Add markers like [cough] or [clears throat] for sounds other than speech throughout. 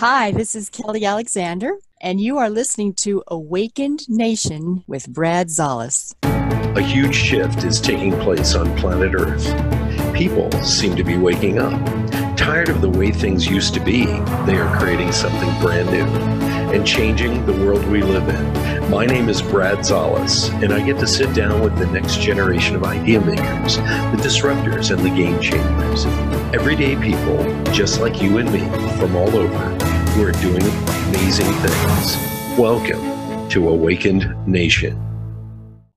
Hi, this is Kelly Alexander, and you are listening to Awakened Nation with Brad Szollose. A huge shift is taking place on planet Earth. People seem to be waking up. Tired of the way things used to be, they are creating something brand new and changing the world we live in. My name is Brad Szollose, and I get to sit down with the next generation of idea makers, the disruptors, and the game changers. Everyday people, just like you and me, from all over, who are doing amazing things. Welcome to Awakened Nation.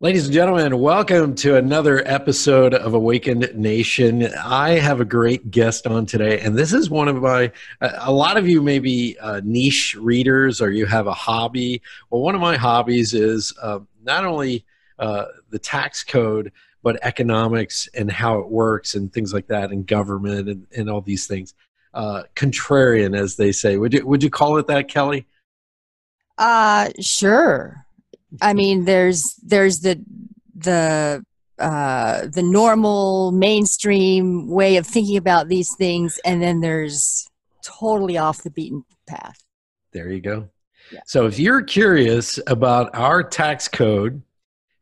Ladies and gentlemen, welcome to another episode of Awakened Nation. I have a great guest on today, and this is one of my, a lot of you may be uh, niche readers or you have a hobby. Well, one of my hobbies is uh, not only uh, the tax code, but economics and how it works and things like that, and government and, and all these things. Uh, contrarian, as they say. Would you, would you call it that, Kelly? Uh, sure. I mean, there's there's the the uh, the normal mainstream way of thinking about these things, and then there's totally off the beaten path. There you go. Yeah. So if you're curious about our tax code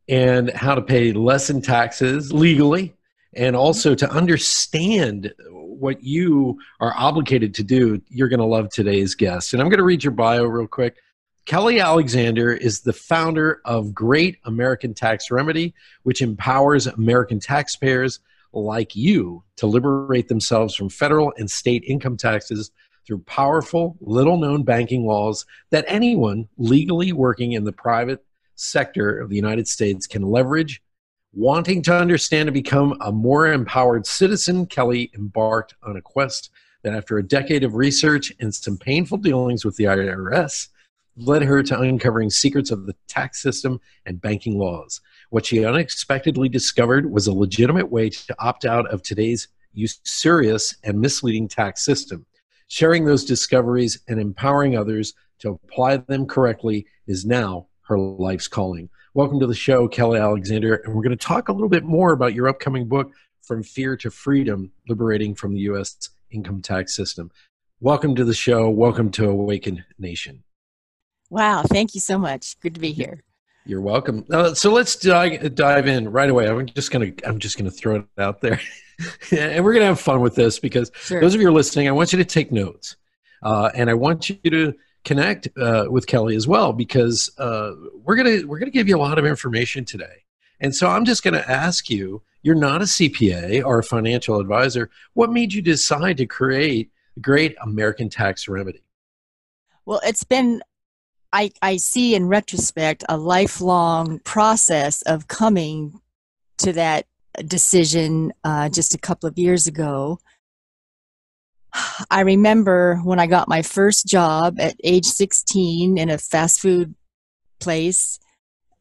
and how to pay less in taxes legally, and also to understand what you are obligated to do, you're going to love today's guest. And I'm going to read your bio real quick. Kelly Alexander is the founder of Great American Tax Remedy, which empowers American taxpayers like you to liberate themselves from federal and state income taxes through powerful, little known banking laws that anyone legally working in the private sector of the United States can leverage. Wanting to understand and become a more empowered citizen, Kelly embarked on a quest that, after a decade of research and some painful dealings with the IRS, led her to uncovering secrets of the tax system and banking laws. What she unexpectedly discovered was a legitimate way to opt out of today's usurious and misleading tax system. Sharing those discoveries and empowering others to apply them correctly is now her life's calling. Welcome to the show, Kelly Alexander, and we're going to talk a little bit more about your upcoming book, From Fear to Freedom Liberating from the U.S. Income Tax System. Welcome to the show. Welcome to Awakened Nation. Wow, thank you so much. Good to be here. You're welcome. Uh, so let's dive, dive in right away. I'm just gonna I'm just gonna throw it out there, [laughs] and we're gonna have fun with this because sure. those of you are listening, I want you to take notes, uh, and I want you to connect uh, with Kelly as well because uh, we're gonna we're gonna give you a lot of information today. And so I'm just gonna ask you. You're not a CPA or a financial advisor. What made you decide to create great American tax remedy? Well, it's been I, I see in retrospect a lifelong process of coming to that decision uh, just a couple of years ago. [sighs] I remember when I got my first job at age 16 in a fast food place,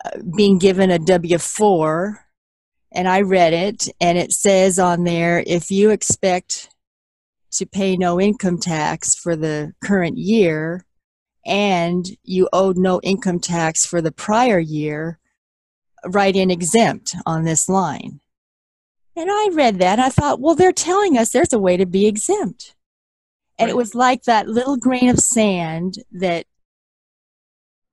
uh, being given a W 4, and I read it, and it says on there if you expect to pay no income tax for the current year, and you owed no income tax for the prior year, write in exempt on this line. And I read that and I thought, well, they're telling us there's a way to be exempt. And right. it was like that little grain of sand that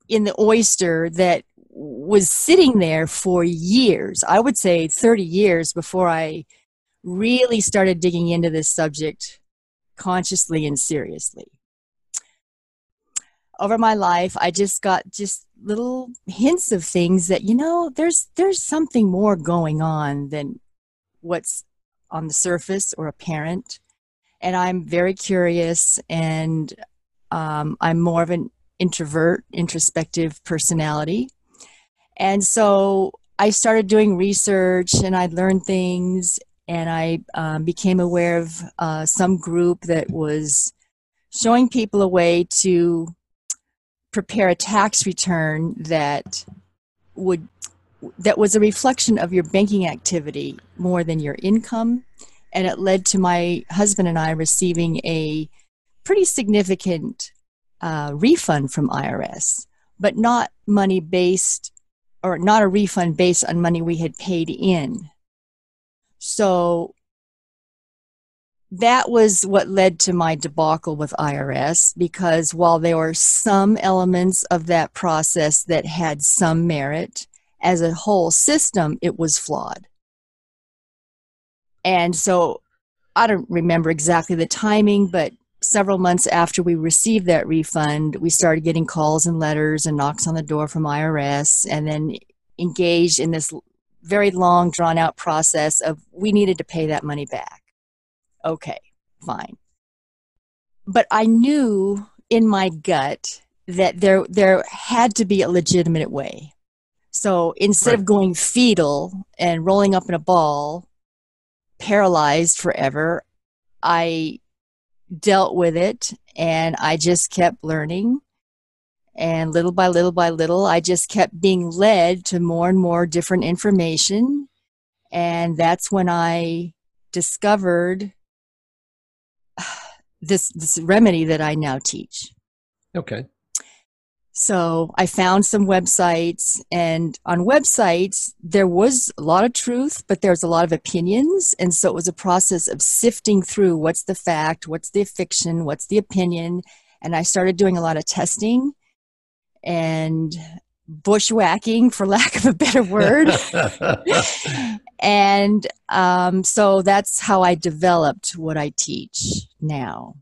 in the oyster that was sitting there for years. I would say 30 years before I really started digging into this subject consciously and seriously over my life i just got just little hints of things that you know there's there's something more going on than what's on the surface or apparent. And i'm very curious and um, i'm more of an introvert introspective personality. And so i started doing research and i learned things and i um, became aware of uh, some group that was showing people a way to prepare a tax return that would that was a reflection of your banking activity more than your income and it led to my husband and I receiving a pretty significant uh, refund from IRS, but not money based or not a refund based on money we had paid in. So that was what led to my debacle with IRS because while there were some elements of that process that had some merit, as a whole system, it was flawed. And so I don't remember exactly the timing, but several months after we received that refund, we started getting calls and letters and knocks on the door from IRS and then engaged in this very long, drawn out process of we needed to pay that money back okay, fine. But I knew in my gut that there there had to be a legitimate way. So instead right. of going fetal and rolling up in a ball, paralyzed forever, I dealt with it and I just kept learning. And little by little by little, I just kept being led to more and more different information. And that's when I discovered this this remedy that I now teach. Okay. So I found some websites, and on websites there was a lot of truth, but there was a lot of opinions, and so it was a process of sifting through what's the fact, what's the fiction, what's the opinion, and I started doing a lot of testing and bushwhacking, for lack of a better word. [laughs] and um, so that's how I developed what I teach now.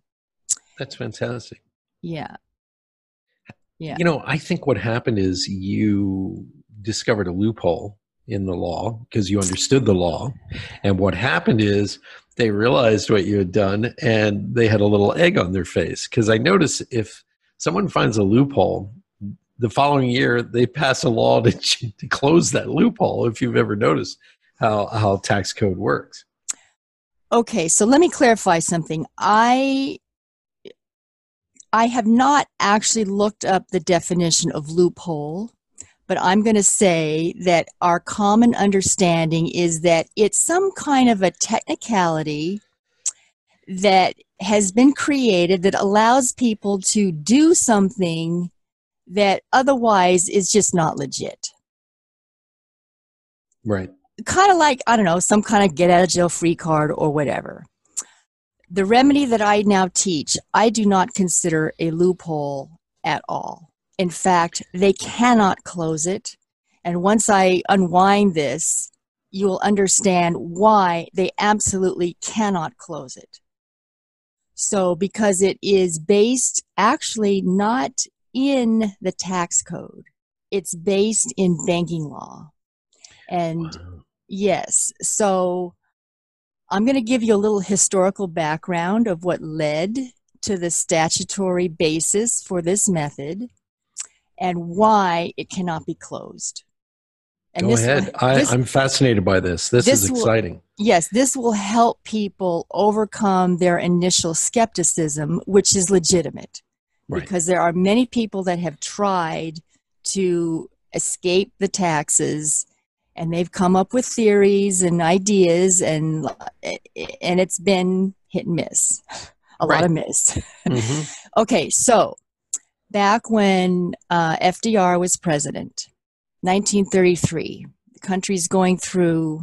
That's fantastic. Yeah. Yeah. You know, I think what happened is you discovered a loophole in the law because you understood the law. And what happened is they realized what you had done and they had a little egg on their face. Because I notice if someone finds a loophole, the following year they pass a law [laughs] to, to close that loophole if you've ever noticed how how tax code works. Okay, so let me clarify something. I I have not actually looked up the definition of loophole, but I'm going to say that our common understanding is that it's some kind of a technicality that has been created that allows people to do something that otherwise is just not legit. Right kind of like, I don't know, some kind of get out of jail free card or whatever. The remedy that I now teach, I do not consider a loophole at all. In fact, they cannot close it. And once I unwind this, you will understand why they absolutely cannot close it. So, because it is based actually not in the tax code, it's based in banking law. And wow. Yes. So I'm going to give you a little historical background of what led to the statutory basis for this method and why it cannot be closed. And Go ahead. Will, this, I, am fascinated by this. This, this is exciting. Will, yes, this will help people overcome their initial skepticism, which is legitimate. Right. Because there are many people that have tried to escape the taxes and they've come up with theories and ideas and and it's been hit and miss [laughs] a right. lot of miss [laughs] mm-hmm. okay so back when uh, fdr was president 1933 the country's going through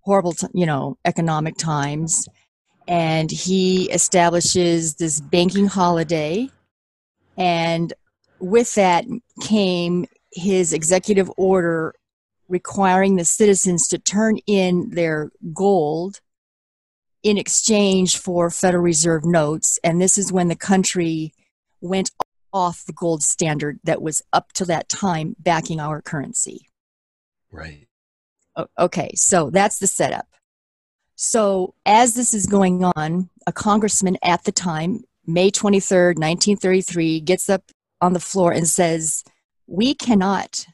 horrible you know economic times and he establishes this banking holiday and with that came his executive order requiring the citizens to turn in their gold in exchange for Federal Reserve notes. And this is when the country went off the gold standard that was up to that time backing our currency. Right. Okay, so that's the setup. So, as this is going on, a congressman at the time, May 23rd, 1933, gets up on the floor and says, We cannot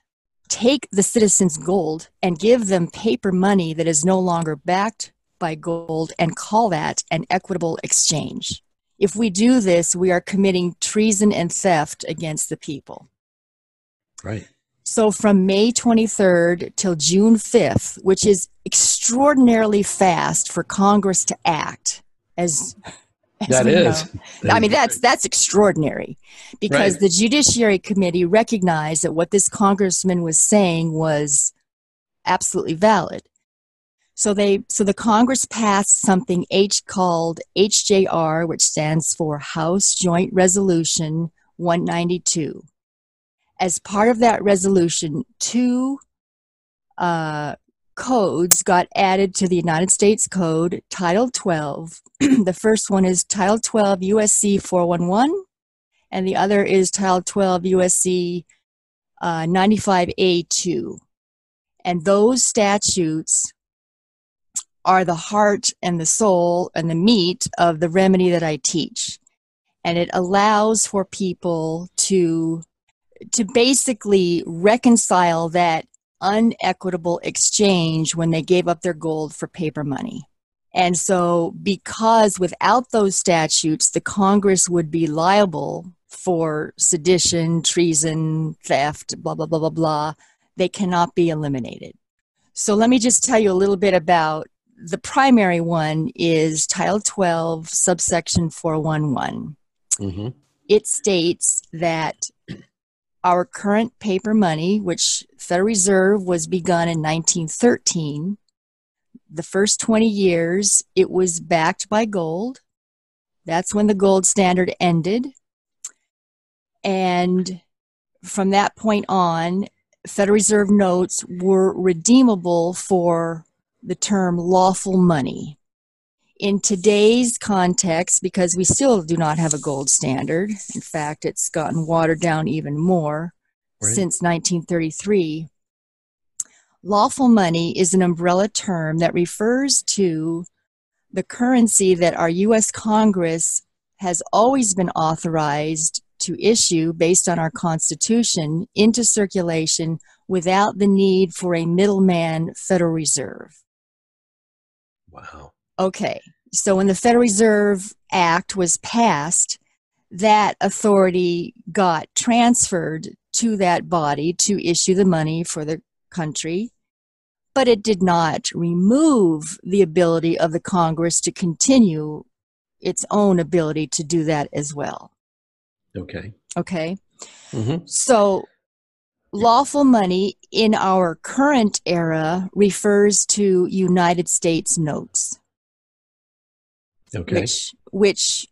take the citizens' gold and give them paper money that is no longer backed by gold and call that an equitable exchange. If we do this, we are committing treason and theft against the people. Right. So from May 23rd till June 5th, which is extraordinarily fast for Congress to act, as that is. I mean, that's that's extraordinary, because right. the Judiciary Committee recognized that what this congressman was saying was absolutely valid. So they so the Congress passed something H called HJR, which stands for House Joint Resolution 192. As part of that resolution, two uh, codes got added to the United States Code, Title 12. [clears throat] the first one is Title 12 USC 411, and the other is Title 12 USC uh, 95A2. And those statutes are the heart and the soul and the meat of the remedy that I teach. And it allows for people to to basically reconcile that unequitable exchange when they gave up their gold for paper money. And so, because without those statutes, the Congress would be liable for sedition, treason, theft, blah, blah, blah, blah, blah, they cannot be eliminated. So, let me just tell you a little bit about the primary one is Title 12, subsection 411. Mm-hmm. It states that our current paper money, which Federal Reserve was begun in 1913, the first 20 years it was backed by gold. That's when the gold standard ended. And from that point on, Federal Reserve notes were redeemable for the term lawful money. In today's context, because we still do not have a gold standard, in fact, it's gotten watered down even more right. since 1933. Lawful money is an umbrella term that refers to the currency that our U.S. Congress has always been authorized to issue based on our Constitution into circulation without the need for a middleman Federal Reserve. Wow. Okay. So when the Federal Reserve Act was passed, that authority got transferred to that body to issue the money for the country, but it did not remove the ability of the Congress to continue its own ability to do that as well. Okay. Okay. Mm-hmm. So lawful money in our current era refers to United States notes. Okay. Which, which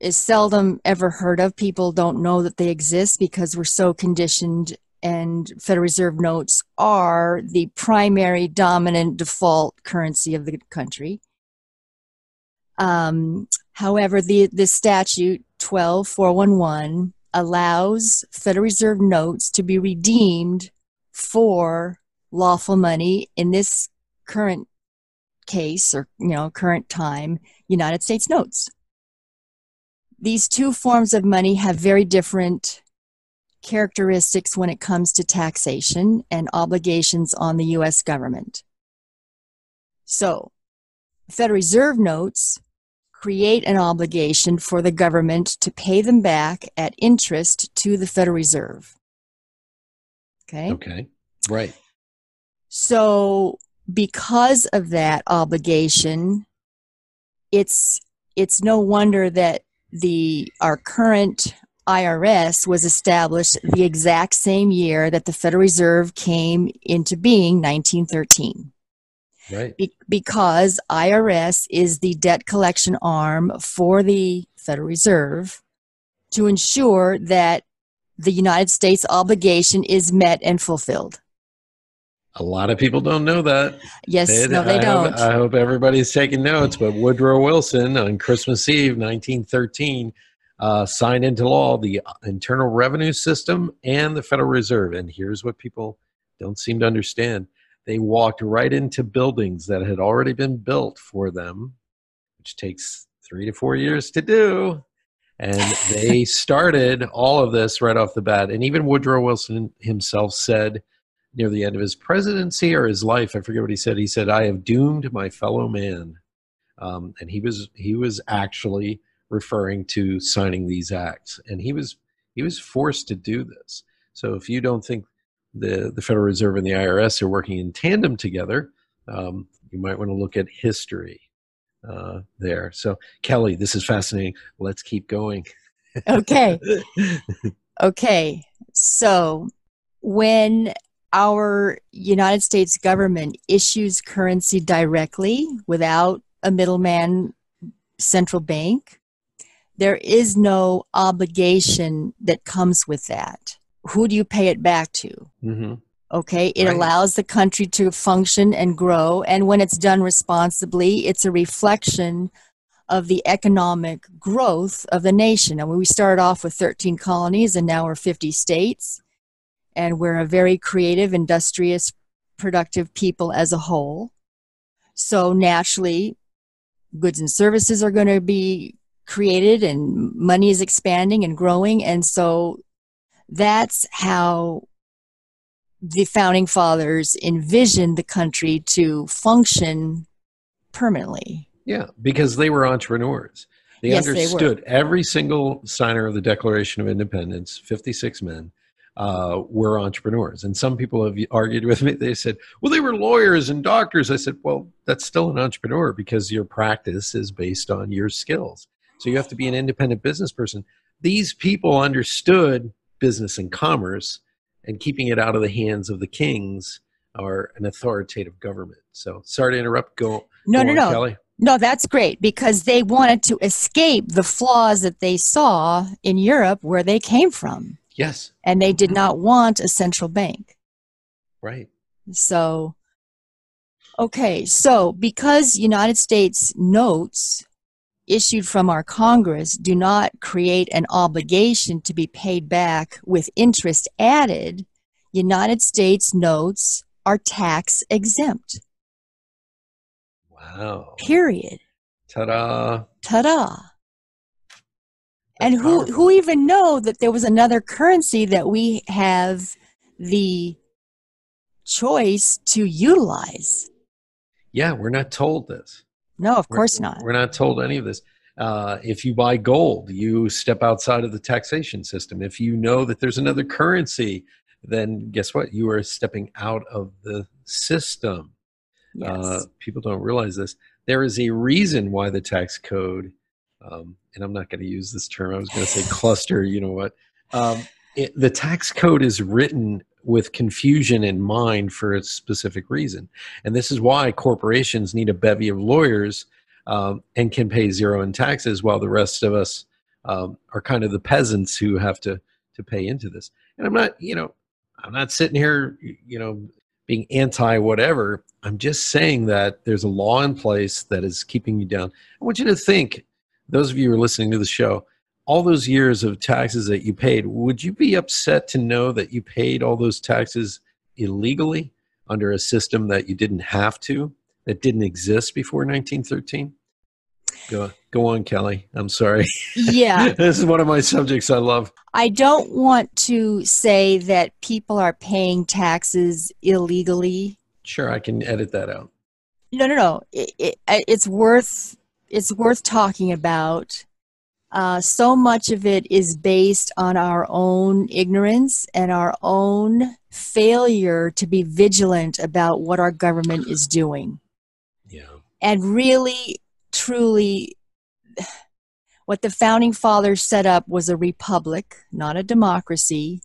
is seldom ever heard of. People don't know that they exist because we're so conditioned, and Federal Reserve notes are the primary dominant default currency of the country. Um, however, the, the statute 12411 allows Federal Reserve notes to be redeemed for lawful money in this current case or you know current time United States notes. These two forms of money have very different characteristics when it comes to taxation and obligations on the US government. So, Federal Reserve notes create an obligation for the government to pay them back at interest to the Federal Reserve. Okay? Okay. Right. So because of that obligation, it's it's no wonder that the our current IRS was established the exact same year that the Federal Reserve came into being, 1913. Right. Be- because IRS is the debt collection arm for the Federal Reserve to ensure that the United States obligation is met and fulfilled. A lot of people don't know that. Yes, it, no, they I don't. Hope, I hope everybody's taking notes. But Woodrow Wilson on Christmas Eve, 1913, uh, signed into law the Internal Revenue System and the Federal Reserve. And here's what people don't seem to understand they walked right into buildings that had already been built for them, which takes three to four years to do. And they [laughs] started all of this right off the bat. And even Woodrow Wilson himself said near the end of his presidency or his life, I forget what he said. He said, "I have doomed my fellow man," um, and he was he was actually referring to signing these acts, and he was he was forced to do this. So if you don't think the, the Federal Reserve and the IRS are working in tandem together, um, you might want to look at history uh, there. So, Kelly, this is fascinating. Let's keep going. okay. [laughs] okay. So, when our United States government issues currency directly without a middleman central bank, there is no obligation that comes with that. Who do you pay it back to? Mm-hmm. Okay, it Right. allows the country to function and grow, and when it's done responsibly, it's a reflection of the economic growth of the nation. And we started off with 13 colonies, and now we're 50 states, and we're a very creative, industrious, productive people as a whole. So naturally, goods and services are going to be created, and money is expanding and growing, and so that's how the founding fathers envisioned the country to function permanently. Yeah, because they were entrepreneurs. They Yes, they understood every single signer of the Declaration of Independence, 56 men, uh, were entrepreneurs. And some people have argued with me. They said, well, they were lawyers and doctors. I said, well, that's still an entrepreneur because your practice is based on your skills. So you have to be an independent business person. These people understood business and commerce and keeping it out of the hands of the kings or an authoritative government. So sorry to interrupt. Go, No, go no, on, no. Kelly. No, that's great because they wanted to escape the flaws that they saw in Europe where they came from. Yes, And they did not want a central bank. right. So, okay, so because United States notes issued from our Congress do not create an obligation to be paid back with interest added, United States notes are tax exempt. Wow. Period. Ta-da. Ta-da. And who who even know that there was another currency that we have the choice to utilize? Yeah, we're not told this. No, of We're- course not. We're not told any of this. Uh, if you buy gold, you step outside of the taxation system. If you know that there's another currency, then guess what? You are stepping out of the system. Yes. Uh, people don't realize this. There is a reason why the tax code, um, and I'm not going to use this term. I was going to say cluster. You know what? Um, it, the tax code is written with confusion in mind for a specific reason, and this is why corporations need a bevy of lawyers um, and can pay zero in taxes, while the rest of us um, are kind of the peasants who have to to pay into this. And I'm not, you know, I'm not sitting here, you know, being anti whatever. I'm just saying that there's a law in place that is keeping you down. I want you to think, those of you who are listening to the show, all those years of taxes that you paid, would you be upset to know that you paid all those taxes illegally under a system that you didn't have to, that didn't exist before 1913? Go, go on, Kelly. I'm sorry. yeah, [laughs] this is one of my subjects I love. I don't want to say that people are paying taxes illegally. Sure, I can edit that out. No, no, no. It, it, it's worth it's worth talking about. Uh, so much of it is based on our own ignorance and our own failure to be vigilant about what our government is doing. Yeah. and really truly [sighs] what the founding fathers set up was a republic not a democracy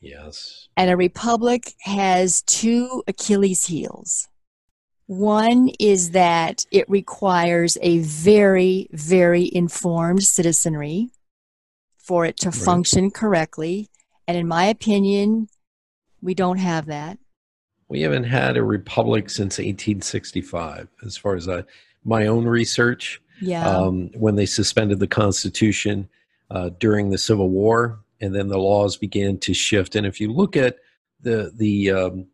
Yes. and a republic has two achilles heels one is that it requires a very very informed citizenry for it to Right. function correctly and in my opinion we don't have that We haven't had a republic since 1865, as far as I, my own research. yeah Um, when they suspended the Constitution uh, during the Civil War, and then the laws began to shift. And if you look at the the um,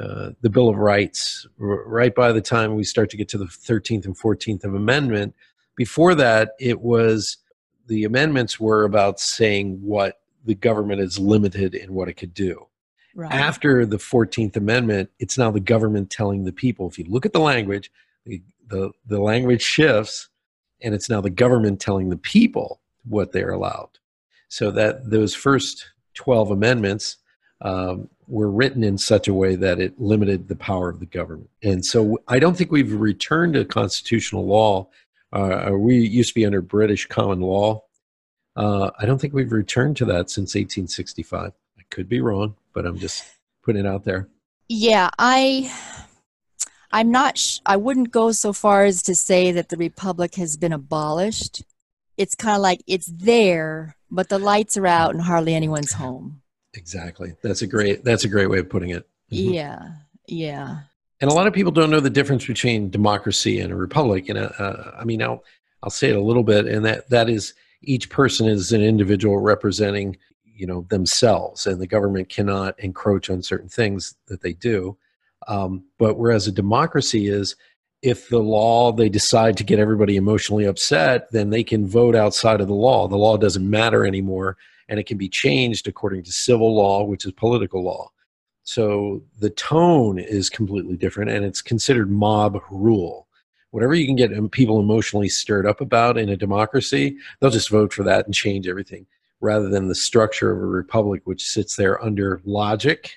uh, the Bill of Rights, r- right by the time we start to get to the 13th and 14th of Amendment, before that, it was the amendments were about saying what the government is limited in what it could do. Right. After the 14th amendment it's now the government telling the people if you look at the language the, the, the language shifts and it's now the government telling the people what they're allowed. So that those first 12 amendments um, were written in such a way that it limited the power of the government and so i don't think we've returned to constitutional law uh, we used to be under british common law uh, i don't think we've returned to that since 1865 I could be wrong, but I'm just putting it out there. Yeah, I I'm not sh- I wouldn't go so far as to say that the republic has been abolished. It's kind of like it's there, but the lights are out and hardly anyone's home. Exactly. That's a great that's a great way of putting it. Mm-hmm. Yeah. Yeah. And a lot of people don't know the difference between democracy and a republic. And uh, uh, I mean, I'll I'll say it a little bit, and that that is each person is an individual representing you know themselves, and the government cannot encroach on certain things that they do. Um, but whereas a democracy is, if the law they decide to get everybody emotionally upset, then they can vote outside of the law. The law doesn't matter anymore, and it can be changed according to civil law, which is political law. So the tone is completely different, and it's considered mob rule. Whatever you can get people emotionally stirred up about in a democracy, they'll just vote for that and change everything, rather than the structure of a republic, which sits there under logic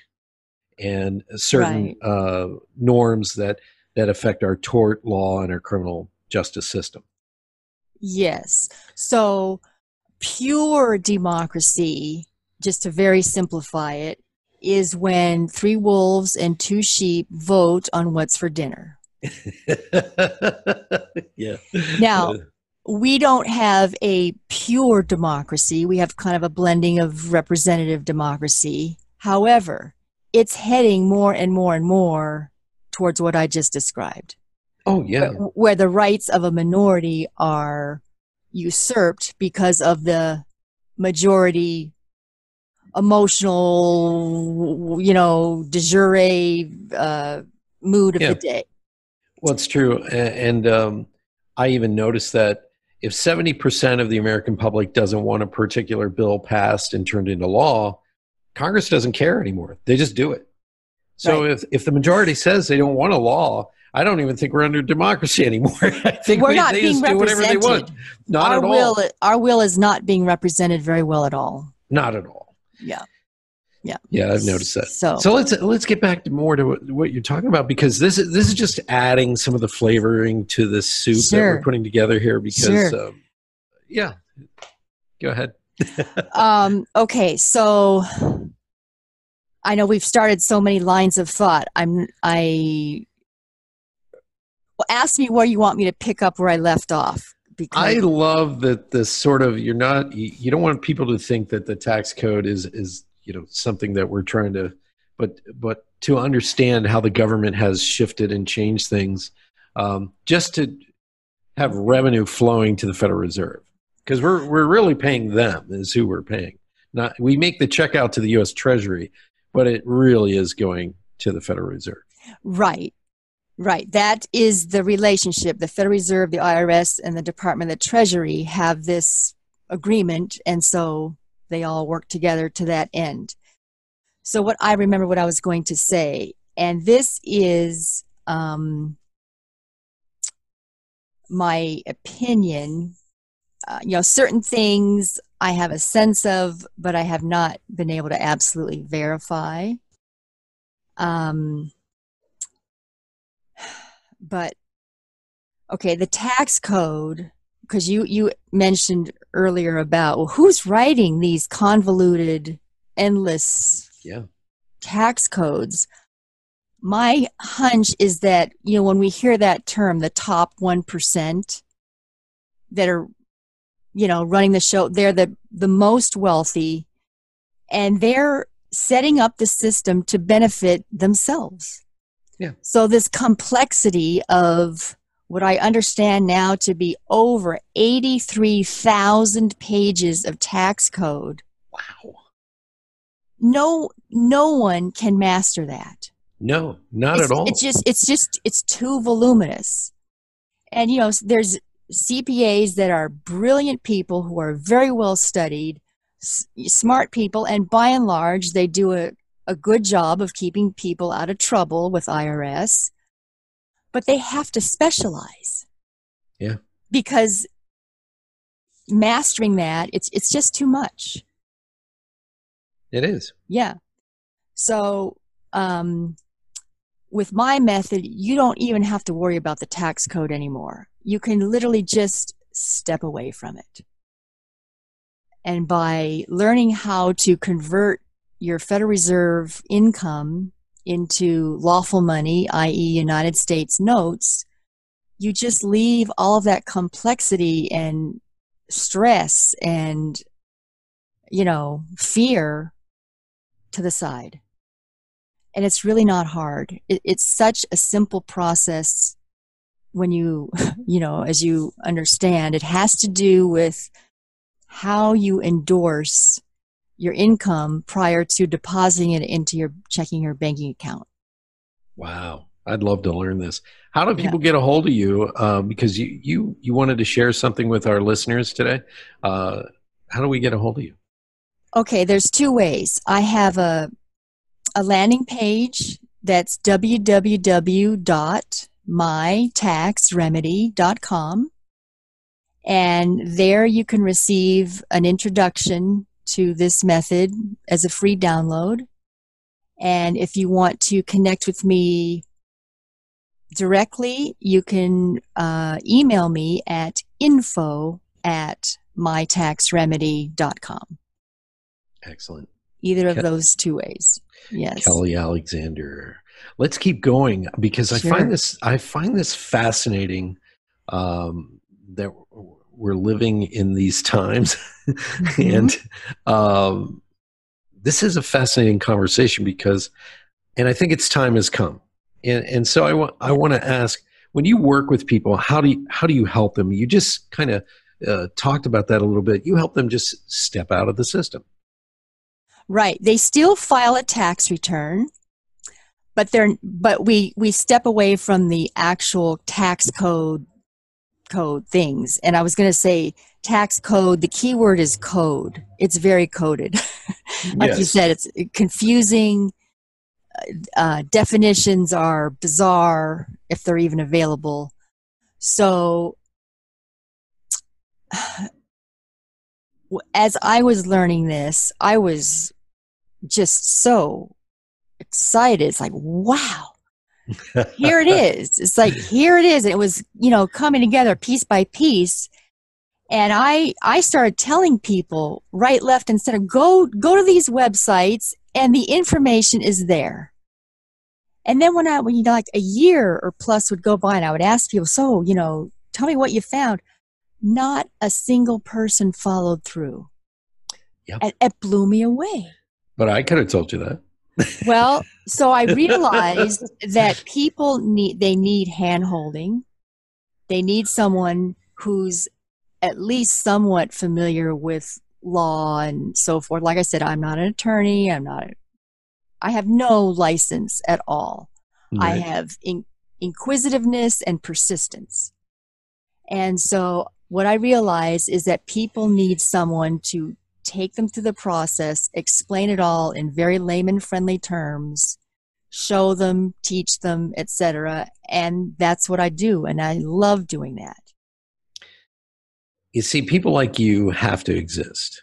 and certain right. uh, norms that that affect our tort law and our criminal justice system. Yes. So pure democracy, just to very simplify it, is when three wolves and two sheep vote on what's for dinner. [laughs] yeah. Now, we don't have a pure democracy. We have kind of a blending of representative democracy. However, it's heading more and more and more towards what I just described. Oh, yeah. Where, where the rights of a minority are usurped because of the majority emotional, you know, de jure uh, mood of yeah. the day. Well, it's true. And um, I even noticed that if 70% of the American public doesn't want a particular bill passed and turned into law, Congress doesn't care anymore. They just do it. So right. if, if the majority says they don't want a law, I don't even think we're under democracy anymore. [laughs] I think we're we, not they being just do whatever they want. Not our at will, all. Our will is not being represented very well at all. Not at all. Yeah. Yeah. Yeah, I've noticed that. So, so let's let's get back to more to what, what, you're talking about because this is this is just adding some of the flavoring to the soup sure. that we're putting together here. Because sure. um, yeah, go ahead. [laughs] um, okay, so I know we've started so many lines of thought. I'm I ask me where you want me to pick up where I left off. Because I love that this sort of you're not you don't want people to think that the tax code is is you know something that we're trying to but but to understand how the government has shifted and changed things um, just to have revenue flowing to the Federal Reserve because we're we're really paying them is who we're paying. Not we make the check out to the U.S. Treasury, but it really is going to the Federal Reserve. Right. Right. That is the relationship. The Federal Reserve, the IRS, and the Department of the Treasury have this agreement, and so they all work together to that end. So, what I remember what I was going to say, and this is um, my opinion. Uh, you know, certain things I have a sense of, but I have not been able to absolutely verify. Um, but okay, the tax code, because you you mentioned earlier about well, who's writing these convoluted, endless yeah. tax codes. My hunch is that you know when we hear that term, the top one percent that are you know running the show, they're the the most wealthy, and they're setting up the system to benefit themselves yeah. So, this complexity of what I understand now to be over 83,000 pages of tax code. Wow. No, no one can master that. No, not it's, at all. It's just, it's just, it's too voluminous. And, you know, there's CPAs that are brilliant people who are very well studied, s- smart people, and by and large, they do a a good job of keeping people out of trouble with IRS, but they have to specialize. Yeah. Because mastering that, it's it's just too much. It is. Yeah. So um, with my method, you don't even have to worry about the tax code anymore. You can literally just step away from it. And by learning how to convert your Federal Reserve income into lawful money, i.e., United States notes, you just leave all of that complexity and stress and, you know, fear to the side. And it's really not hard. It, it's such a simple process when you, [laughs] you know, as you understand, it has to do with how you endorse your income prior to depositing it into your checking or banking account. Wow. I'd love to learn this. How do people yeah. get a hold of you? Uh, because you, you, you wanted to share something with our listeners today. Uh, how do we get a hold of you? Okay, there's two ways. I have a, a landing page that's www.mytaxremedy.com. And there you can receive an introduction to this method as a free download. And if you want to connect with me directly, you can uh, email me at info at mytaxremedy.com. Excellent. Either of those two ways. Yes. Kelly Alexander. Let's keep going because sure. I find this I find this fascinating um, that we're living in these times [laughs] mm-hmm. and um, this is a fascinating conversation because and I think its time has come and, and so I want I want to ask when you work with people, how do you, how do you help them? You just kind of uh, talked about that a little bit. You help them just step out of the system. Right. They still file a tax return, but they're but we we step away from the actual tax code code things. And I was going to say tax code. The key word is code. It's very coded. [laughs] like yes. you said, it's confusing uh, definitions are bizarre if they're even available. So, [sighs] as I was learning this, I was just so excited. It's like, wow, here it [laughs] is. It's like, here it is. And it was, you know, coming together piece by piece. And I, I started telling people right, left, and center, go, go to these websites and the information is there. And then when I, when you know, like a year or plus would go by, and I would ask people, so you know, tell me what you found. Not a single person followed through. Yep. And it blew me away. But I could have told you that. well, [laughs] so I realized that people need they need hand holding. They need someone who's at least somewhat familiar with law and so forth. Like I said, I'm not an attorney. I'm not. I have no license at all. Right. I have in, inquisitiveness and persistence. And so what I realize is that people need someone to take them through the process, explain it all in very layman friendly terms, show them, teach them, etc. And that's what I do and I love doing that. You see people like you have to exist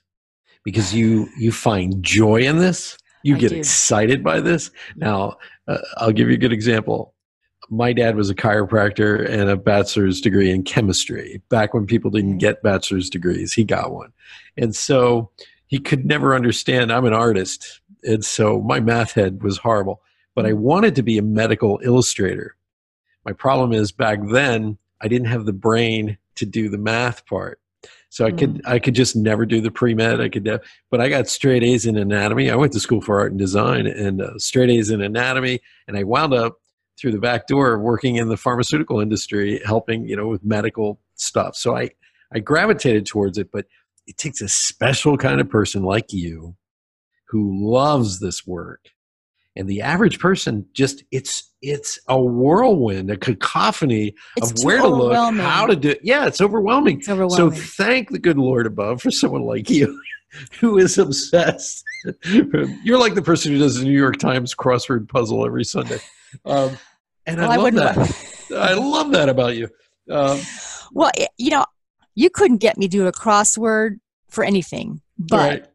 because you you find joy in this you I get do. excited by this now uh, i'll give you a good example my dad was a chiropractor and a bachelor's degree in chemistry. Back when people didn't get bachelor's degrees he got one. And so he could never understand i'm an artist. And so my math head was horrible. But i wanted to be a medical illustrator. My problem is back then i didn't have the brain to do the math part. So I could mm. I could just never do the pre med. I could, never, but I got straight A's in anatomy. I went to school for art and design and uh, straight A's in anatomy, and I wound up through the back door working in the pharmaceutical industry, helping you know with medical stuff. So I I gravitated towards it, but it takes a special kind of person like you who loves this work. And the average person just it's it's a whirlwind a cacophony it's of where to look how to do it yeah it's overwhelming. it's overwhelming. so thank the good lord above for someone like you [laughs] who is obsessed. [laughs] You're like the person who does the new york times crossword puzzle every sunday. Um, and well, i love I that [laughs] i love that about you um, well you know you couldn't get me to do a crossword for anything but right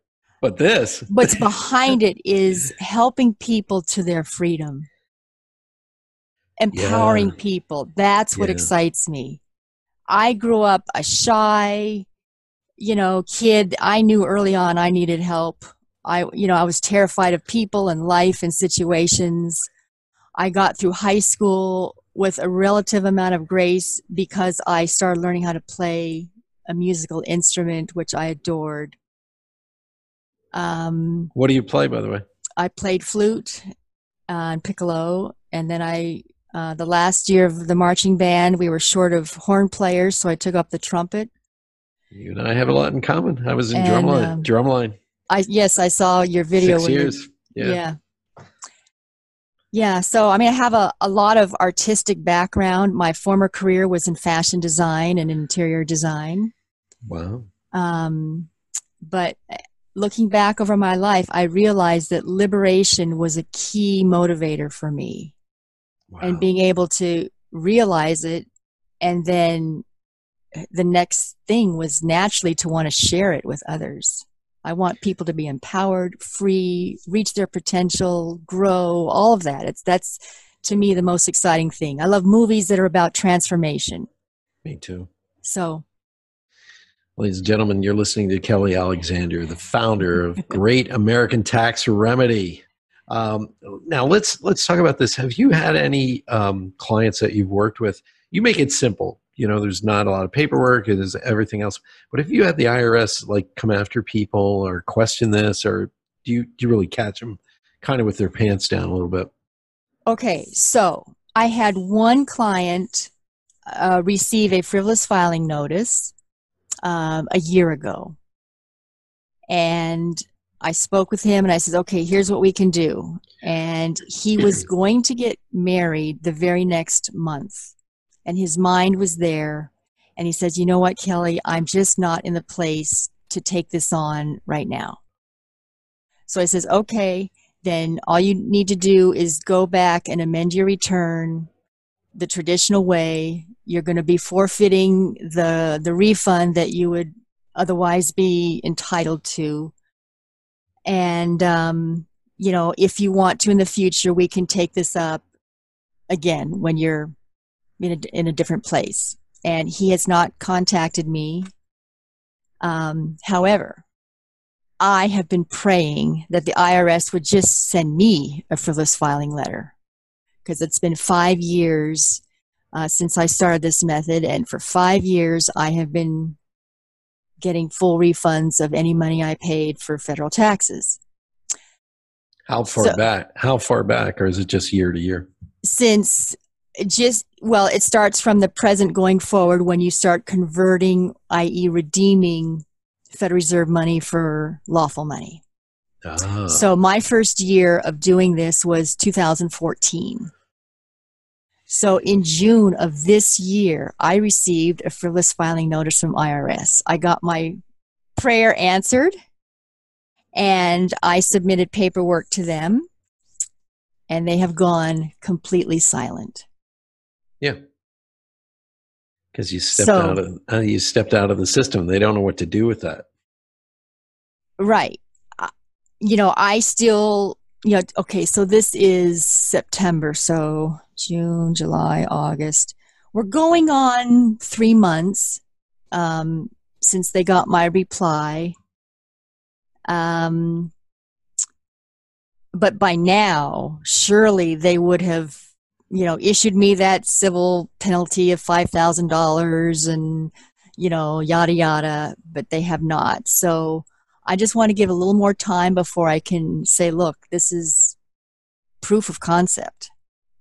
but this. What's [laughs] behind it is helping people to their freedom, empowering yeah. people. That's what yeah. excites me. I grew up a shy, you know, kid. I knew early on I needed help I, you know, I was terrified of people and life and situations. I got through high school with a relative amount of grace because I started learning how to play a musical instrument, which I adored. Um, what do you play, by the way? I played flute and piccolo, and then I, uh, the last year of the marching band, we were short of horn players, so I took up the trumpet. You and I have a lot in common. I was in and, drumline. Um, drumline. I yes, I saw your video. Six years. You, yeah. yeah. Yeah, so I mean, I have a, a lot of artistic background. My former career was in fashion design and interior design. Wow. Um, but eh, looking back over my life, I realized that liberation was a key motivator for me. Wow. And being able to realize it and then eh, the next thing was naturally to want to share it with others. I want people to be empowered, free, reach their potential, grow, all of that. It's that's to me the most exciting thing. I love movies that are about transformation. Me too. So Ladies and gentlemen, you're listening to Kelly Alexander, the founder of [laughs] Great American Tax Remedy. Um, now let's let's talk about this. Have you had any um, clients that you've worked with? You make it simple you know there's not a lot of paperwork and there's everything else. But if you had the irs like come after people or question this or do you do you really catch them kind of with their pants down a little bit? Okay so i had one client uh, receive a frivolous filing notice um, a year ago. And i spoke with him and i said okay here's what we can do. And he was [clears throat] going to get married the very next month and his mind was there. And he says, You know what, Kelly, I'm just not in the place to take this on right now. So I says, Okay, then all you need to do is go back and amend your return the traditional way. You're going to be forfeiting the, the refund that you would otherwise be entitled to. And, um, you know, if you want to in the future, we can take this up again when you're in a, in a different place. And he has not contacted me. Um, however, I have been praying that the IRS would just send me a frivolous filing letter because it's been five years uh, since I started this method, and for five years I have been getting full refunds of any money I paid for federal taxes. How far so, back? How far back, or is it just year to year? Since just well it starts from the present going forward when you start converting i.e redeeming federal reserve money for lawful money. Ah. so my first year of doing this was 2014 so in june of this year i received a frivolous filing notice from irs i got my prayer answered and i submitted paperwork to them and they have gone completely silent yeah. Because you stepped so, out of uh, you stepped out of the system. They don't know what to do with that. Right. Uh, you know, I still you know, okay, so this is September, so June, July, August. We're going on three months um, since they got my reply. Um, but by now, surely they would have you know, issued me that civil penalty of $5,000 and, you know, yada, yada, but they have not. So I just want to give a little more time before I can say, look, this is proof of concept.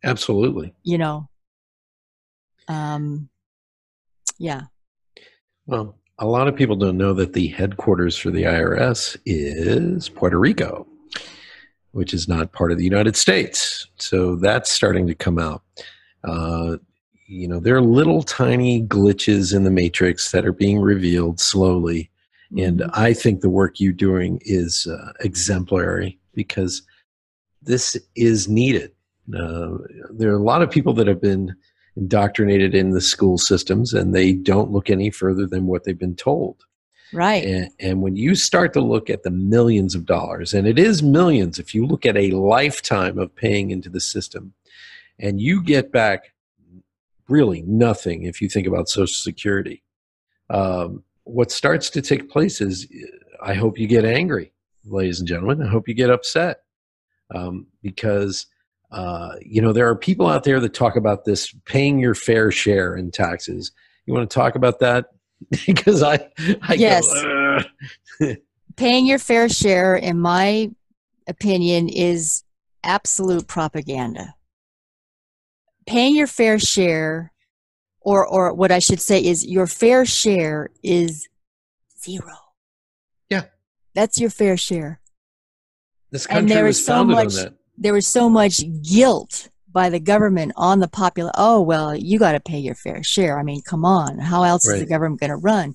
Absolutely. You know, um, yeah. Well, a lot of people don't know that the headquarters for the IRS is Puerto Rico which is not part of the United States. So that's starting to come out. Uh, you know, there are little tiny glitches in the matrix that are being revealed slowly. And mm-hmm. I think the work you're doing is uh, exemplary because this is needed. Uh, there are a lot of people that have been indoctrinated in the school systems and they don't look any further than what they've been told. Right. And, and, when you start to look at the millions of dollars, and it is millions if you look at a lifetime of paying into the system, and you get back really nothing if you think about Social Security, um, what starts to take place is I hope you get angry. ladies and gentlemen. I hope you get upset um, because uh, you know there are people out there that talk about this paying your fair share in taxes. You want to talk about that? [laughs] because I, I yes, [laughs] paying your fair share, in my opinion, is absolute propaganda. Paying your fair share, or or what I should say is your fair share is zero. Yeah, that's your fair share. This country and there was so much, There was so much guilt by the government on the popular. Oh well, you got to pay your fair share. I mean, come on, how else right. is the government going to run?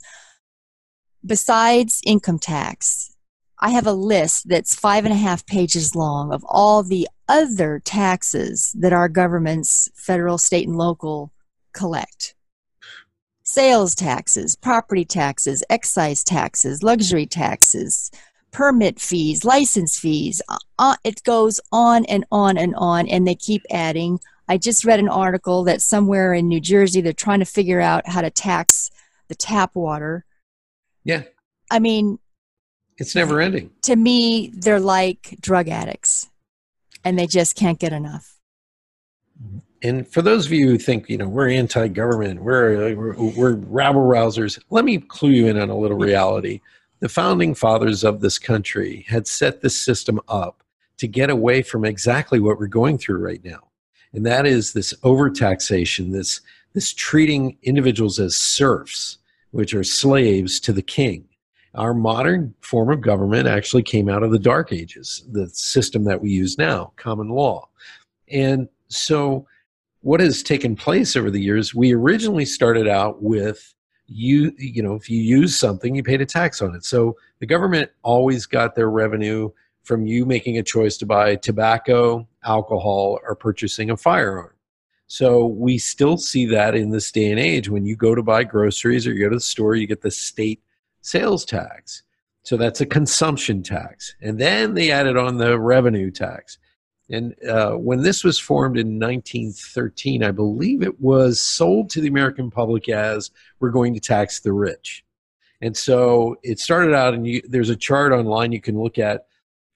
Besides income tax, I have a list that's five and a half pages long of all the other taxes that our governments, federal, state, and local, collect sales taxes, property taxes, excise taxes, luxury taxes, permit fees, license fees. Uh, uh, it goes on and on and on, and they keep adding. I just read an article that somewhere in New Jersey they're trying to figure out how to tax the tap water. Yeah. I mean, it's never ending. To me, they're like drug addicts, and they just can't get enough. And for those of you who think, you know, we're anti-government, we're, we're, we're rabble rousers, let me clue you in on a little [laughs] reality. The founding fathers of this country had set this system up to get away from exactly what we're going through right now. And that is this overtaxation, this, this treating individuals as serfs, which are slaves to the king. Our modern form of government actually came out of the Dark Ages, the system that we use now, common law. And so what has taken place over the years, we originally started out with you you know if you use something you paid a tax on it. So the government always got their revenue from you making a choice to buy tobacco alcohol or purchasing a firearm. So we still see that in this day and age. When you go to buy groceries or you go to the store you get the state sales tax. So that's a consumption tax. And then they added on the revenue tax and uh, when this was formed in 1913, I believe it was sold to the American public as we're going to tax the rich. And so it started out, and you, there's a chart online you can look at.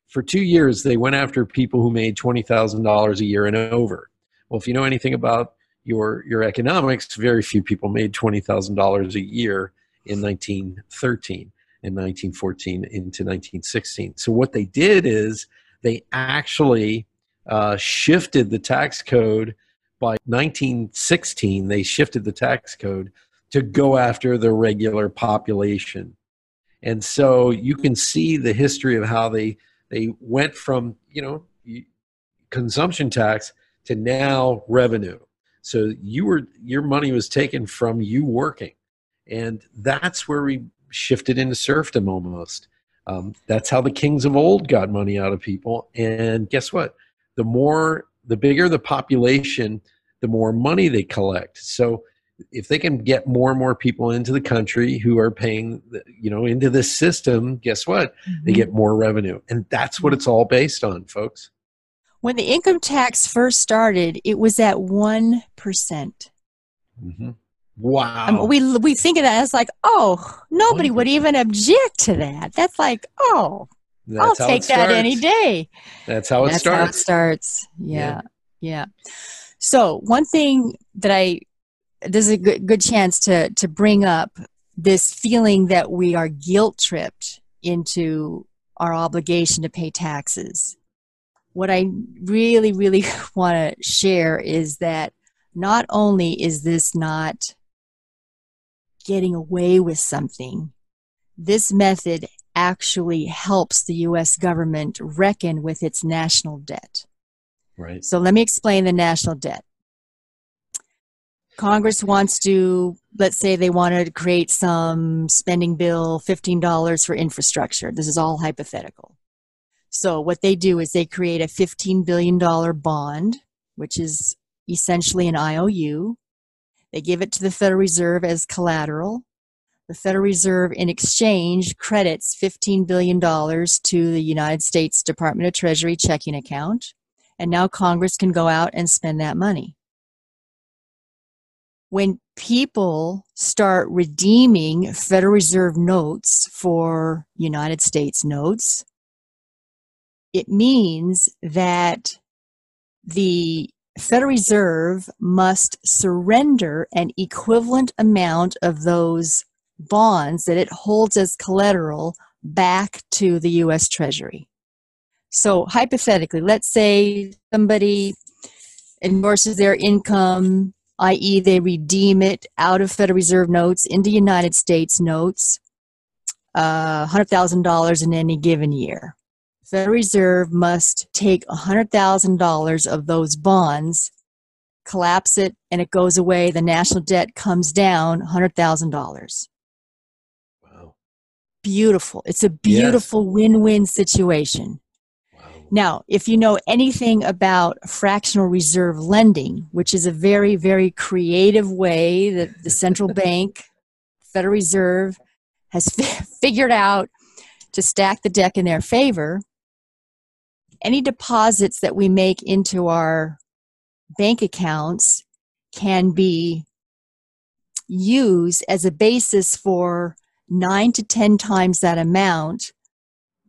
For two years, they went after people who made $20,000 a year and over. Well, if you know anything about your, your economics, very few people made $20,000 a year in 1913 and 1914 into 1916. So what they did is they actually uh, shifted the tax code by 1916. They shifted the tax code to go after the regular population. And so you can see the history of how they they went from you know consumption tax to now revenue. So you were your money was taken from you working, and that's where we shifted into serfdom almost. Um, that's how the kings of old got money out of people. And guess what? The more the bigger the population the more money they collect. So if they can get more and more people into the country who are paying you know into this system guess what? Mm-hmm. they get more revenue. And that's what it's all based on folks. When the income tax first started it was at 1%. Mm hmm wow. I mean, we we think of that as like oh nobody 1%. would even object to that. That's like oh that's I'll take that any day. That's how it That's starts. How it starts. Yeah, yeah. Yeah. So one thing that I there's a good, good chance to to bring up this feeling that we are guilt tripped into our obligation to pay taxes. What I really, really [laughs] want to share is that not only is this not getting away with something, this method actually helps the US government reckon with its national debt. Right. So let me explain the national debt. Congress wants to, let's say they want to create some spending bill, $15 for infrastructure. This is all hypothetical. So what they do is they create a $15 billion bond, which is essentially an IOU. They give it to the Federal Reserve as collateral the Federal Reserve, in exchange, credits $15 billion to the United States Department of Treasury checking account, and now Congress can go out and spend that money. When people start redeeming Federal Reserve notes for United States notes, it means that the Federal Reserve must surrender an equivalent amount of those bonds that it holds as collateral back to the US Treasury. So, hypothetically, let's say somebody endorses their income, i.e., they redeem it out of Federal Reserve notes into United States notes, uh, $100,000 in any given year. Federal Reserve must take $100,000 of those bonds, collapse it, and it goes away. The national debt comes down $100,000. Wow. Beautiful. It's a beautiful yes. win win situation. Now, if you know anything about fractional reserve lending, which is a very, very creative way that the central [laughs] bank, Federal Reserve, has f- [laughs] figured out to stack the deck in their favor, any deposits that we make into our bank accounts can be used as a basis for nine to ten times that amount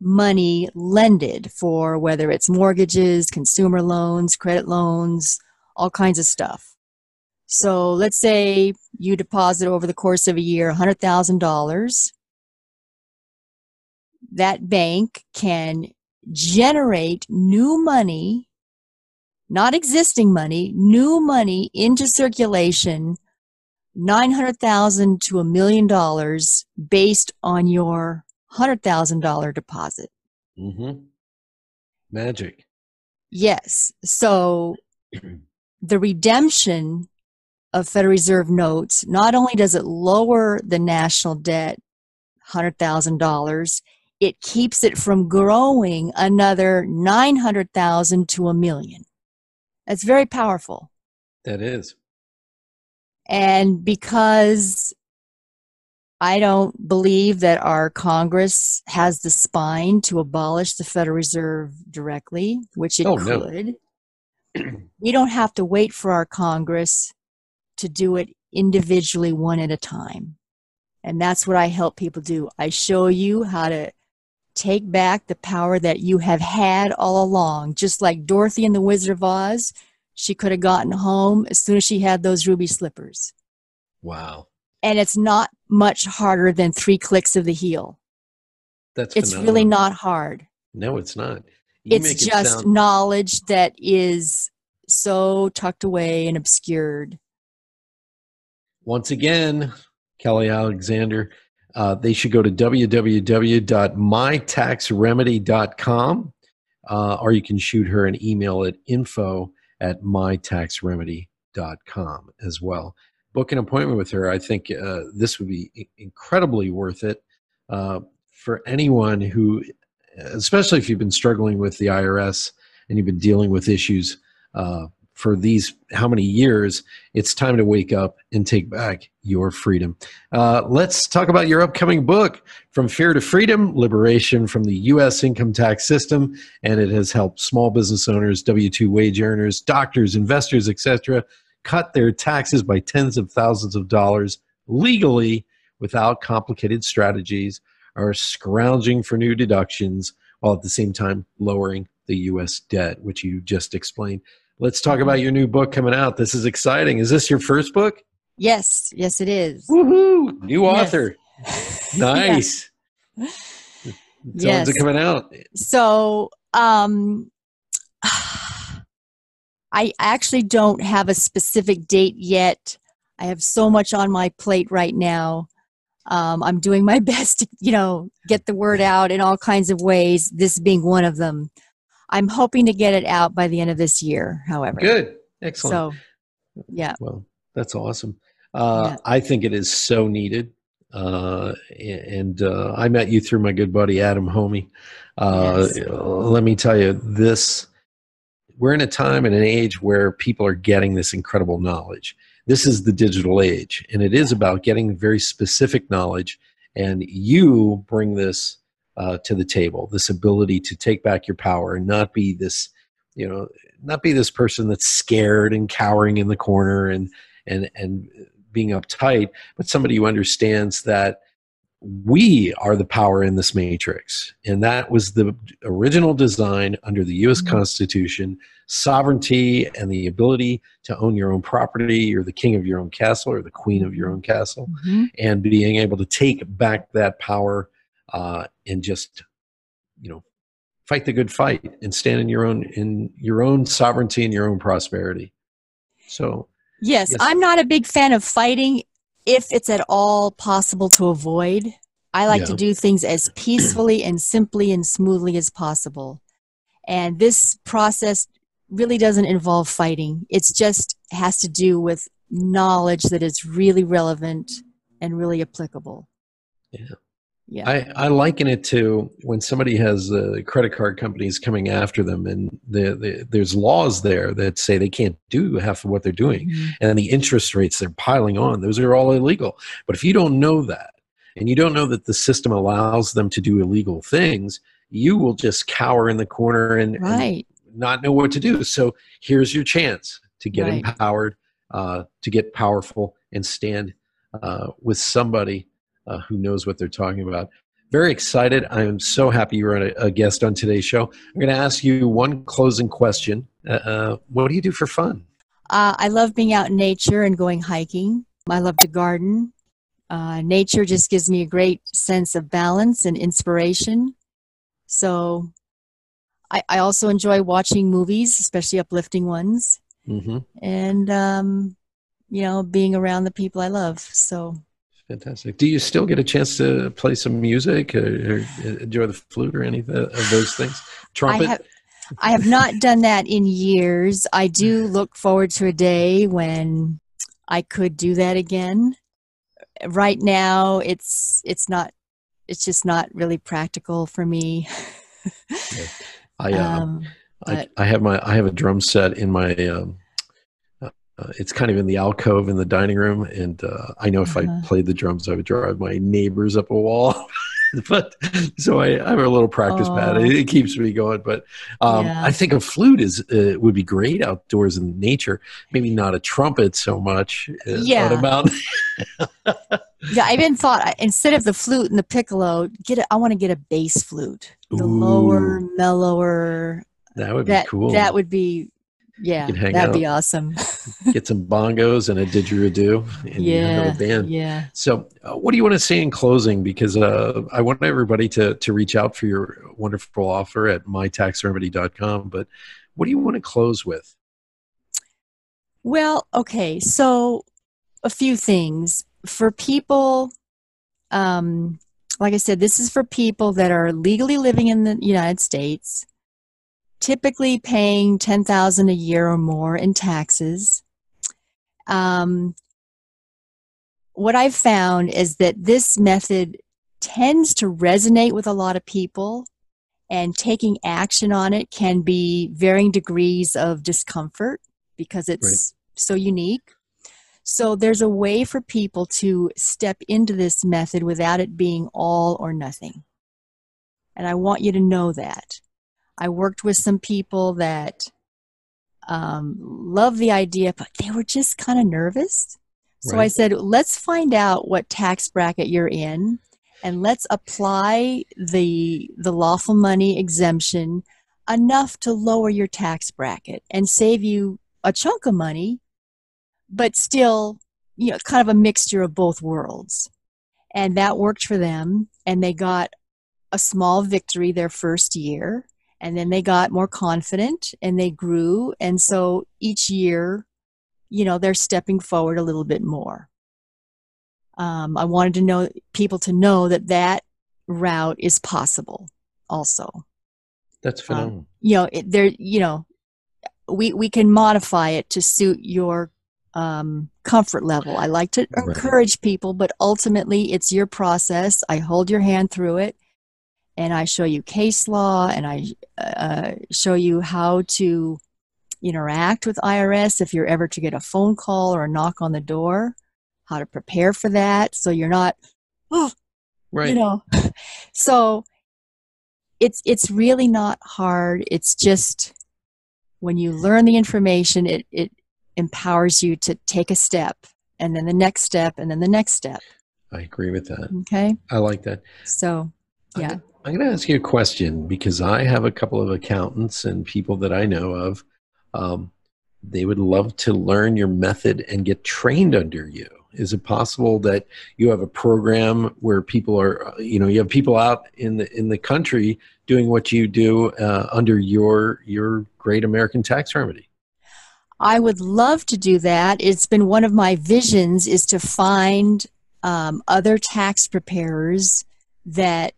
money lended for whether it's mortgages, consumer loans, credit loans, all kinds of stuff. So let's say you deposit over the course of a year $100,000. That bank can generate new money, not existing money, new money into circulation, 900,000 to a million dollars based on your $100,000 deposit. Mm-hmm. Magic. Yes. So [clears throat] the redemption of Federal Reserve notes not only does it lower the national debt $100,000, it keeps it from growing another 900,000 to a million. That's very powerful. That is. And because I don't believe that our Congress has the spine to abolish the Federal Reserve directly, which it oh, could. No. we don't have to wait for our Congress to do it individually, one at a time. And that's what I help people do. I show you how to take back the power that you have had all along. Just like Dorothy in the Wizard of Oz, she could have gotten home as soon as she had those ruby slippers. Wow. And it's not much harder than three clicks of the heel. That's it's phenomenal. really not hard. No, it's not. You it's just sound- knowledge that is so tucked away and obscured. Once again, Kelly Alexander, uh, they should go to www.mytaxremedy.com uh, or you can shoot her an email at info at mytaxremedy.com as well. Book an appointment with her. I think uh, this would be incredibly worth it uh, for anyone who, especially if you've been struggling with the IRS and you've been dealing with issues uh, for these how many years it's time to wake up and take back your freedom. Uh, let's talk about your upcoming book from fear to freedom liberation from the u.s income tax system. And it has helped small business owners w2 wage earners doctors investors etc cut their taxes by tens of thousands of dollars legally without complicated strategies or scrounging for new deductions while at the same time lowering the u.s debt which you just explained Let's talk about your new book coming out. This is exciting. Is this your first book? Yes, yes, it is. Woohoo! New author. [laughs] Yes. nice. yeah. Yes. it coming out? So, um, [sighs] I actually don't have a specific date yet. I have so much on my plate right now. Um, I'm doing my [laughs] best to, you know, get the word out in all kinds of ways. This being one of them. I'm hoping to get it out by the end of this year, however. Good. Excellent. So, yeah. Well, that's awesome. Uh, yeah. I think it is so needed. Uh, and uh, I met you through my good buddy Adam Hommey. Uh, yes. Let me tell you, this we're in a time and an age where people are getting this incredible knowledge. This is the digital age, and it is about getting very specific knowledge. And you bring this uh, to the table this ability to take back your power and not be this you know not be this person that's scared and cowering in the corner and and and being uptight but somebody who understands that we are the power in this matrix. And that was the original design under the US mm-hmm. Constitution sovereignty and the ability to own your own property. You're the king of your own castle or the queen of your own castle. Mm-hmm. And being able to take back that power uh, and just, you know, fight the good fight and stand in your own in your own sovereignty and your own prosperity. So yes, yes. I'm not a big fan of fighting if it's at all possible to avoid. I like yeah. to do things as [clears throat] peacefully and simply and smoothly as possible. And this process really doesn't involve fighting. It's just has to do with knowledge that is really relevant and really applicable. Yeah. Yeah. I, I liken it to when somebody has uh, credit card companies coming after them, and the, the, there's laws there that say they can't do half of what they're doing, mm-hmm. and the interest rates they're piling on, those are all illegal. But if you don't know that, and you don't know that the system allows them to do illegal things, you will just cower in the corner and, right. and not know what to do. So here's your chance to get right. empowered, uh, to get powerful, and stand uh, with somebody uh, who knows what they're talking about. Very excited. I am so happy you're a, a guest on today's show. I'm going to ask you one closing question. Uh, uh, what do you do for fun? Uh, I love being out in nature and going hiking. I love to garden. Uh, nature just gives me a great sense of balance and inspiration. So I, I also enjoy watching movies, especially uplifting ones. Mm-hmm. And, um, you know, being around the people I love. So Fantastic. Do you still get a chance to play some music or, or enjoy the flute or any of those things? Trumpet? I have, I have not done that in years. I do look forward to a day when I could do that again. Right now, it's it's not. It's just not really practical for me. yeah. I, uh, [laughs] um, I, I have my I have a drum set in my um, uh, it's kind of in the alcove in the dining room, and uh, I know if uh-huh. I played the drums, I would drive my neighbors up a wall. [laughs] but so I, I, have a little practice oh. pad. It, it, keeps me going. But um, yeah. I think a flute is uh, would be great outdoors in nature. Maybe not a trumpet so much. Uh, yeah. About yeah, I even thought instead of the flute and the piccolo, get a, I want to get a bass flute, the Ooh. lower, mellower. That would be that, cool. That would be yeah, that'd out, be awesome. [laughs] get some bongos and a didgeridoo, and yeah, have a band. Yeah. So, uh, what do you want to say in closing? Because uh, I want everybody to to reach out for your wonderful offer at mytaxremedy.com. But what do you want to close with? Well, okay, so a few things for people. Um, like I said, this is for people that are legally living in the United States typically paying 10000 a year or more in taxes. Um, what I've found is that this method tends to resonate with a lot of people, and taking action on it can be varying degrees of discomfort because it's right. so unique. So, there's a way for people to step into this method without it being all or nothing. And I want you to know that. I worked with some people that um, love the idea, but they were just kind of nervous. So right. I said, let's find out what tax bracket you're in, and let's apply the the lawful money exemption enough to lower your tax bracket and save you a chunk of money, but still, you know, kind of a mixture of both worlds. And that worked for them, and they got a small victory their first year and then they got more confident and they grew. And so each year you know they're stepping forward a little bit more. Um, i wanted to know people to know that that route is possible also. That's um, phenomenal. um, you know it, there you know we we can modify it to suit your um, comfort level. I like to right. encourage people but ultimately it's your process. I hold your hand through it and I show you case law and I uh, show you how to interact with IRS if you're ever to get a phone call or a knock on the door, how to prepare for that so you're not, oh, right. you know. [laughs] so it's it's really not hard. It's just when you learn the information, it it empowers you to take a step and then the next step and then the next step. I agree with that. Okay. I like that. So, yeah. I'm going to ask you a question because I have a couple of accountants and people that I know of. Um, they would love to learn your method and get trained under you. Is it possible that you have a program where people are, you know, you have people out in the in the country doing what you do uh, under your your great American tax remedy? I would love to do that. It's been one of my visions is to find um, other tax preparers that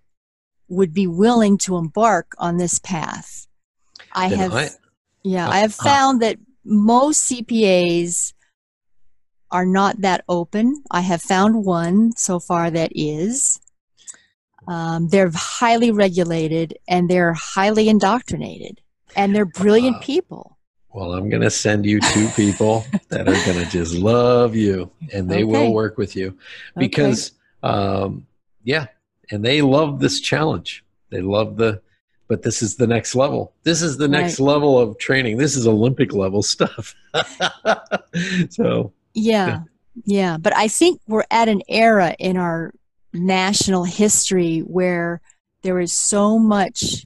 would be willing to embark on this path. I Then have, I- yeah, uh, I have uh. found that most CPAs are not that open. I have found one so far that is. Um, they're highly regulated and they're highly indoctrinated, and they're brilliant Wow. people. Well, I'm going to send you two people [laughs] that are going to just love you and they will work with you because, um, yeah, and they love this challenge. They love the, but this is the next level. This is the next level of training. This is Olympic level stuff. [laughs] so, Yeah, yeah. But I think we're at an era in our national history where there is so much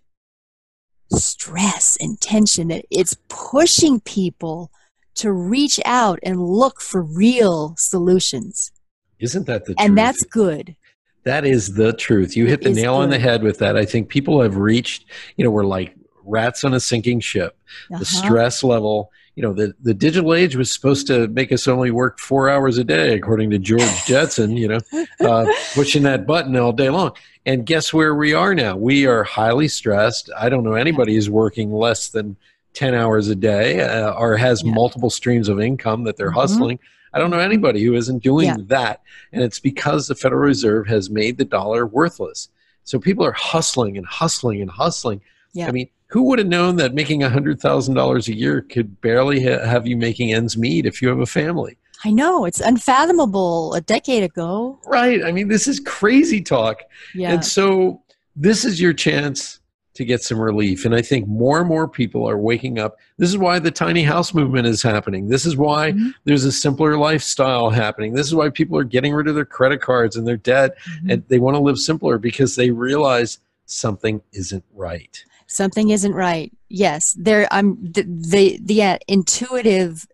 stress and tension that it's pushing people to reach out and look for real solutions. isn't that the And truth? that's good. That is the truth. You hit the nail on the head with that. I think people have reached, you know, we're like rats on a sinking ship. The Uh-huh. stress level, you know, the, the digital age was supposed to make us only work four hours a day, according to George [laughs] Jetson, you know, uh, pushing that button all day long. And guess where we are now? We are highly stressed. I don't know anybody who's working less than 10 hours a day uh, or has Yeah. multiple streams of income that they're Mhm. hustling. I don't know anybody who isn't doing Yeah. that. And it's because the Federal Reserve has made the dollar worthless. So people are hustling and hustling and hustling. Yeah. I mean, who would have known that making $100,000 a year could barely ha- have you making ends meet if you have a family? I know it's unfathomable a decade ago. Right. I mean, this is crazy talk. Yeah. And so this is your chance to get some relief. And I think more and more people are waking up. This is why the tiny house movement is happening. This is why Mhm. there's a simpler lifestyle happening. This is why people are getting rid of their credit cards and their debt Mhm. and they want to live simpler because they realize something isn't right. something isn't right yes there i'm the the, the uh, intuitive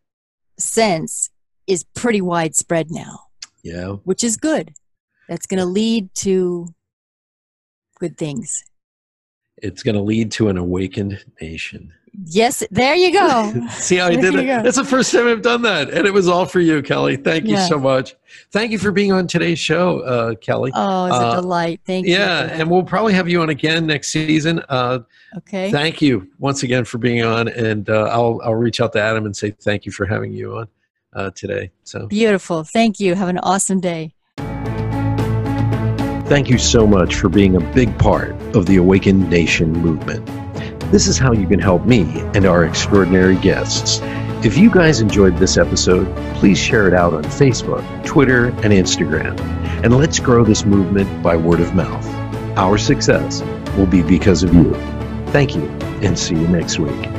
sense is pretty widespread now Yeah. which is good that's going to lead to good things It's going to lead to an awakened nation. yes there you go [laughs] See how I did it? go. That's the first time I've done that. And it was all for you, Kelly. Thank you Yeah. so much. Thank you for being on today's show, uh, Kelly. oh it's Uh, a delight thank you yeah, and we'll probably have you on again next season. Uh, okay thank you once again for being on, and uh, I'll I'll reach out to Adam and say thank you for having you on uh, today. So beautiful thank you have an awesome day Thank you so much for being a big part of the Awakened Nation movement. This is how you can help me and our extraordinary guests. If you guys enjoyed this episode, please share it out on Facebook, Twitter, and Instagram. And let's grow this movement by word of mouth. Our success will be because of you. Thank you, and see you next week.